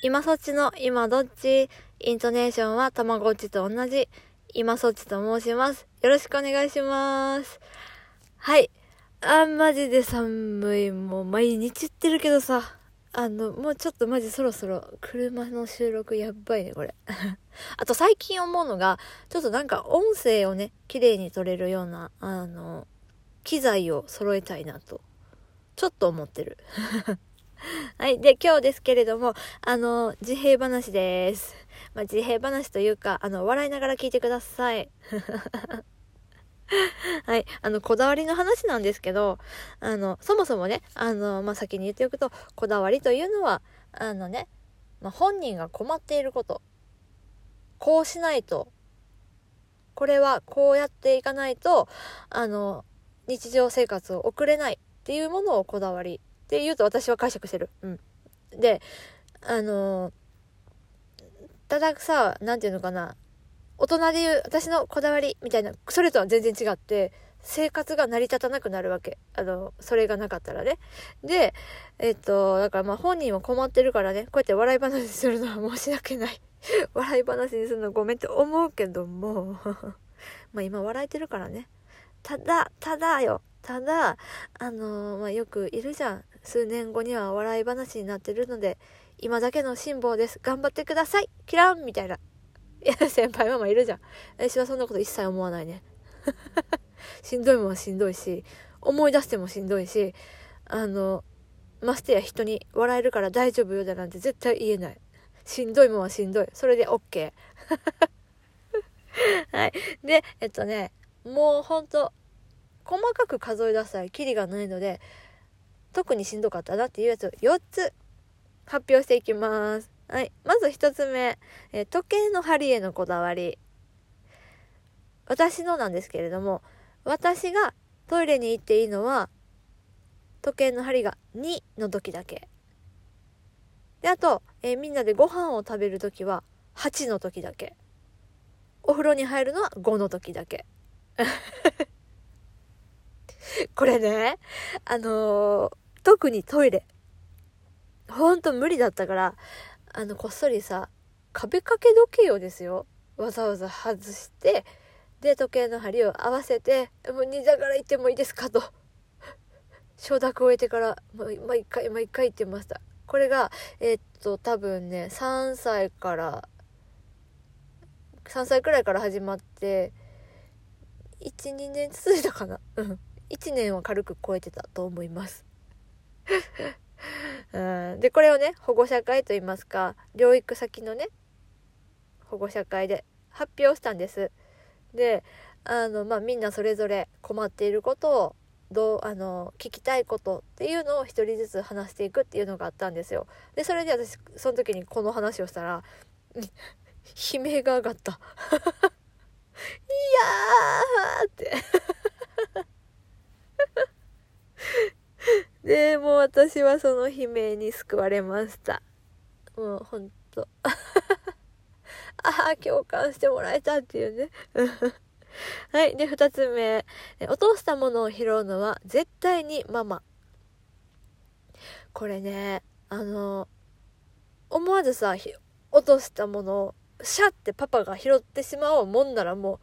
今そっちの今どっち？イントネーションはたまごっちと同じ。今そっちと申します。よろしくお願いします。はい。あ、マジで寒い。もう毎日言ってるけどさ。あの、もうちょっとマジそろそろ車の収録やばいね、これ。あと最近思うのが、ちょっとなんか音声をね、綺麗に撮れるような、あの、機材を揃えたいなと、ちょっと思ってる。はい。で、今日ですけれども、あの、自閉話です。まあ、自閉話というか、あの、笑いながら聞いてください。はい。あの、こだわりの話なんですけど、あの、そもそもね、あの、まあ、先に言っておくと、こだわりというのは、あのね、まあ、本人が困っていること、こうしないと、これはこうやっていかないと、あの、日常生活を送れないっていうものをこだわりって言うと私は解釈してる。うん。で、あの、たださ、なんていうのかな、大人で言う私のこだわりみたいな、それとは全然違って、生活が成り立たなくなるわけ。あの、それがなかったらね。で、えっと、だからまあ本人も困ってるからね、こうやって笑い話にするのは申し訳ない。笑い話にするのごめんって思うけども、まあ今笑えてるからね。ただ、ただよ。ただ、あのまあよくいるじゃん。数年後には笑い話になってるので、今だけの辛抱です。頑張ってください。キランみたいな。いや、先輩ママいるじゃん。私はそんなこと一切思わないね。しんどいもんはしんどいし、思い出してもしんどいし、あの、ましてや人に笑えるから大丈夫よだなんて絶対言えない。しんどいもんはしんどい。それで OK。はい。で、えっとね、もうほんと、細かく数え出したらキリがないので、特にしんどかったなっていうやつを4つ発表していきます。はい。まず1つ目、え時計の針へのこだわり。私のなんですけれども、私がトイレに行っていいのは、時計の針が2の時だけ。で、あと、えーみんなでご飯を食べる時は8の時だけ。お風呂に入るのは5の時だけ。これね、あのー特にトイレ。ほんと無理だったから、あの、こっそりさ、壁掛け時計をですよ。わざわざ外して、で、時計の針を合わせて、もう2座から行ってもいいですかと。承諾を得てから、もう毎回毎回言ってました。これが、えっと、多分ね、3歳から、3歳くらいから始まって、1、2年続いたかな。うん。1年は軽く超えてたと思います。うん、で、これをね、保護者会といいますか、療育先のね、保護者会で発表したんです。で、あの、まあ、みんなそれぞれ困っていることを、どう、あの、聞きたいことっていうのを一人ずつ話していくっていうのがあったんですよ。で、それで私、その時にこの話をしたら、悲鳴が上がった。いやーって。で、もう私はその悲鳴に救われました。もうほんと。ああ、共感してもらえたっていうね。はい。で、二つ目。落としたものを拾うのは絶対にママ。これね、あの、思わずさ、落としたものをシャってパパが拾ってしまおうもんならもう、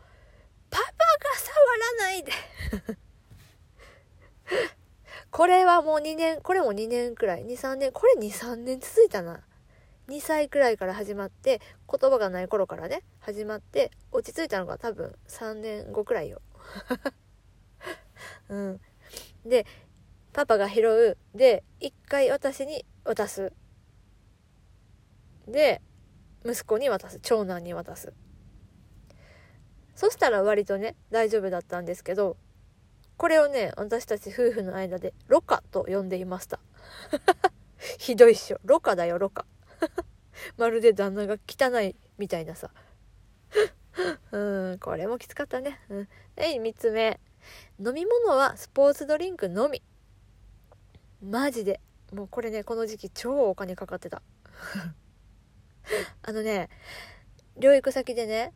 パパが触らないで これはもう2年、これも2年くらい、2、3年、これ2、3年続いたな。2歳くらいから始まって、言葉がない頃からね、始まって、落ち着いたのが多分3年後くらいよ。うん。で、パパが拾う。で、一回私に渡す。で、息子に渡す。長男に渡す。そしたら割とね、大丈夫だったんですけど、これをね、私たち夫婦の間で、ロカと呼んでいました。ひどいっしょ。ロカだよ、ロカ。まるで旦那が汚いみたいなさ。うん、これもきつかったね。うん。はい、三つ目。飲み物はスポーツドリンクのみ。マジで。もうこれね、この時期超お金かかってた。あのね、療育先でね、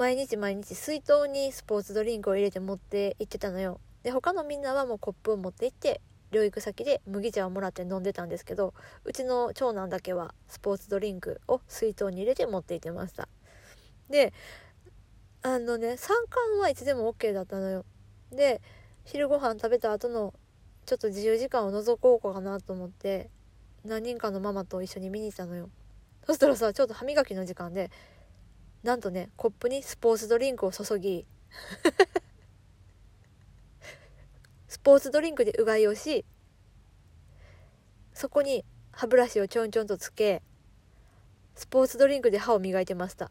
毎日毎日水筒にスポーツドリンクを入れて持って行ってたのよ。で、他のみんなはもうコップを持って行って療育先で麦茶をもらって飲んでたんですけどうちの長男だけはスポーツドリンクを水筒に入れて持っていってました。であのね3缶はいつでも OK だったのよ。で昼ご飯食べた後のちょっと自由時間を覗こうかなと思って何人かのママと一緒に見に行ったのよ。そしたらさちょっと歯磨きの時間でなんとねコップにスポーツドリンクを注ぎ スポーツドリンクでうがいをしそこに歯ブラシをちょんちょんとつけスポーツドリンクで歯を磨いてました。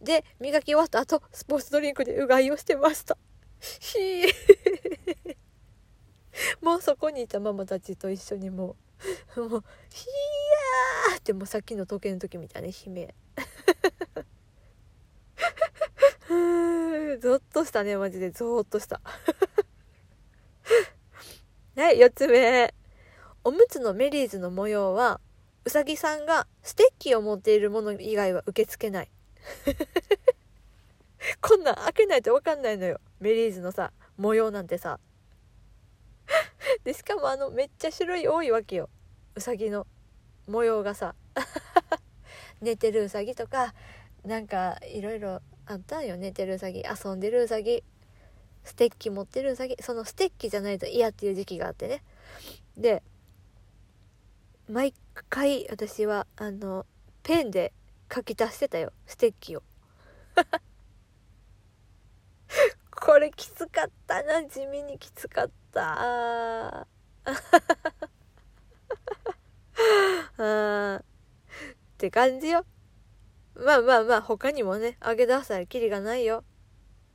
で磨き終わった後スポーツドリンクでうがいをしてました。もうそこにいたママたちと一緒にもうもう「ひやー!」ってもうさっきの時計の時みたいな悲鳴。ゾッとしたねマジで。ゾーッとした。はい4つ目。おむつのメリーズの模様はうさぎさんがステッキを持っているもの以外は受け付けない。こんなん開けないと分かんないのよ。メリーズのさ模様なんてさ。でしかもあのめっちゃ種類多いわけよ。うさぎの模様がさ。寝てるうさぎとかなんかいろいろあったんよ寝てるうさぎ遊んでるうさぎステッキ持ってるうさぎそのステッキじゃないと嫌っていう時期があってね。で毎回私はあのペンで書き足してたよ。ステッキを。これきつかったな地味にきつかった。あって感じよ。まあまあまあ他にもねあげ出したらキリがないよ。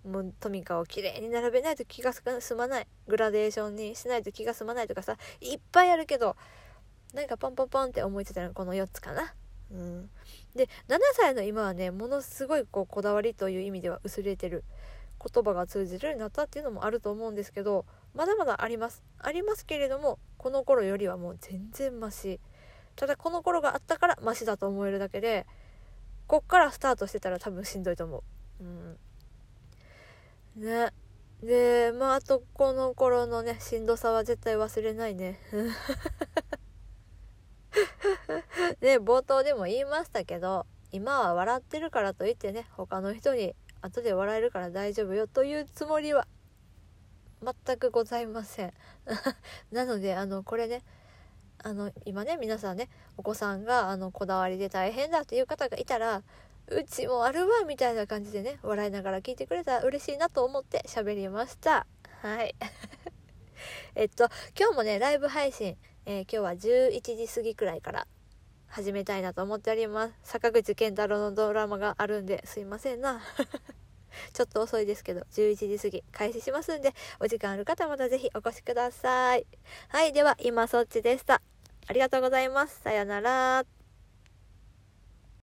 もうトミカをきれいに並べないと気が済まない。グラデーションにしないと気が済まないとかさいっぱいあるけどなんかポンポンポンって思いついたのこの4つかな。うん、で7歳の今はねものすごいこうこだわりという意味では薄れてる。言葉が通じるようになったっていうのもあると思うんですけどまだまだあります。ありますけれどもこの頃よりはもう全然マシ。ただこの頃があったからマシだと思えるだけでこっからスタートしてたら多分しんどいと思う。うん。ね。でまああとこの頃のねしんどさは絶対忘れないね。ね冒頭でも言いましたけど今は笑ってるからといってね他の人に後で笑えるから大丈夫よというつもりは全くございません。なのであのこれねあの今ね皆さんねお子さんがあのこだわりで大変だっていう方がいたらうちもあるわみたいな感じでね笑いながら聞いてくれたら嬉しいなと思って喋りました。はい。えっと今日もねライブ配信、えー、今日は11時過ぎくらいから始めたいなと思っております。坂口健太郎のドラマがあるんですいませんな。ちょっと遅いですけど、11時過ぎ開始しますんで、お時間ある方またぜひお越しください。はい、では今そっちでした。ありがとうございます。さよなら。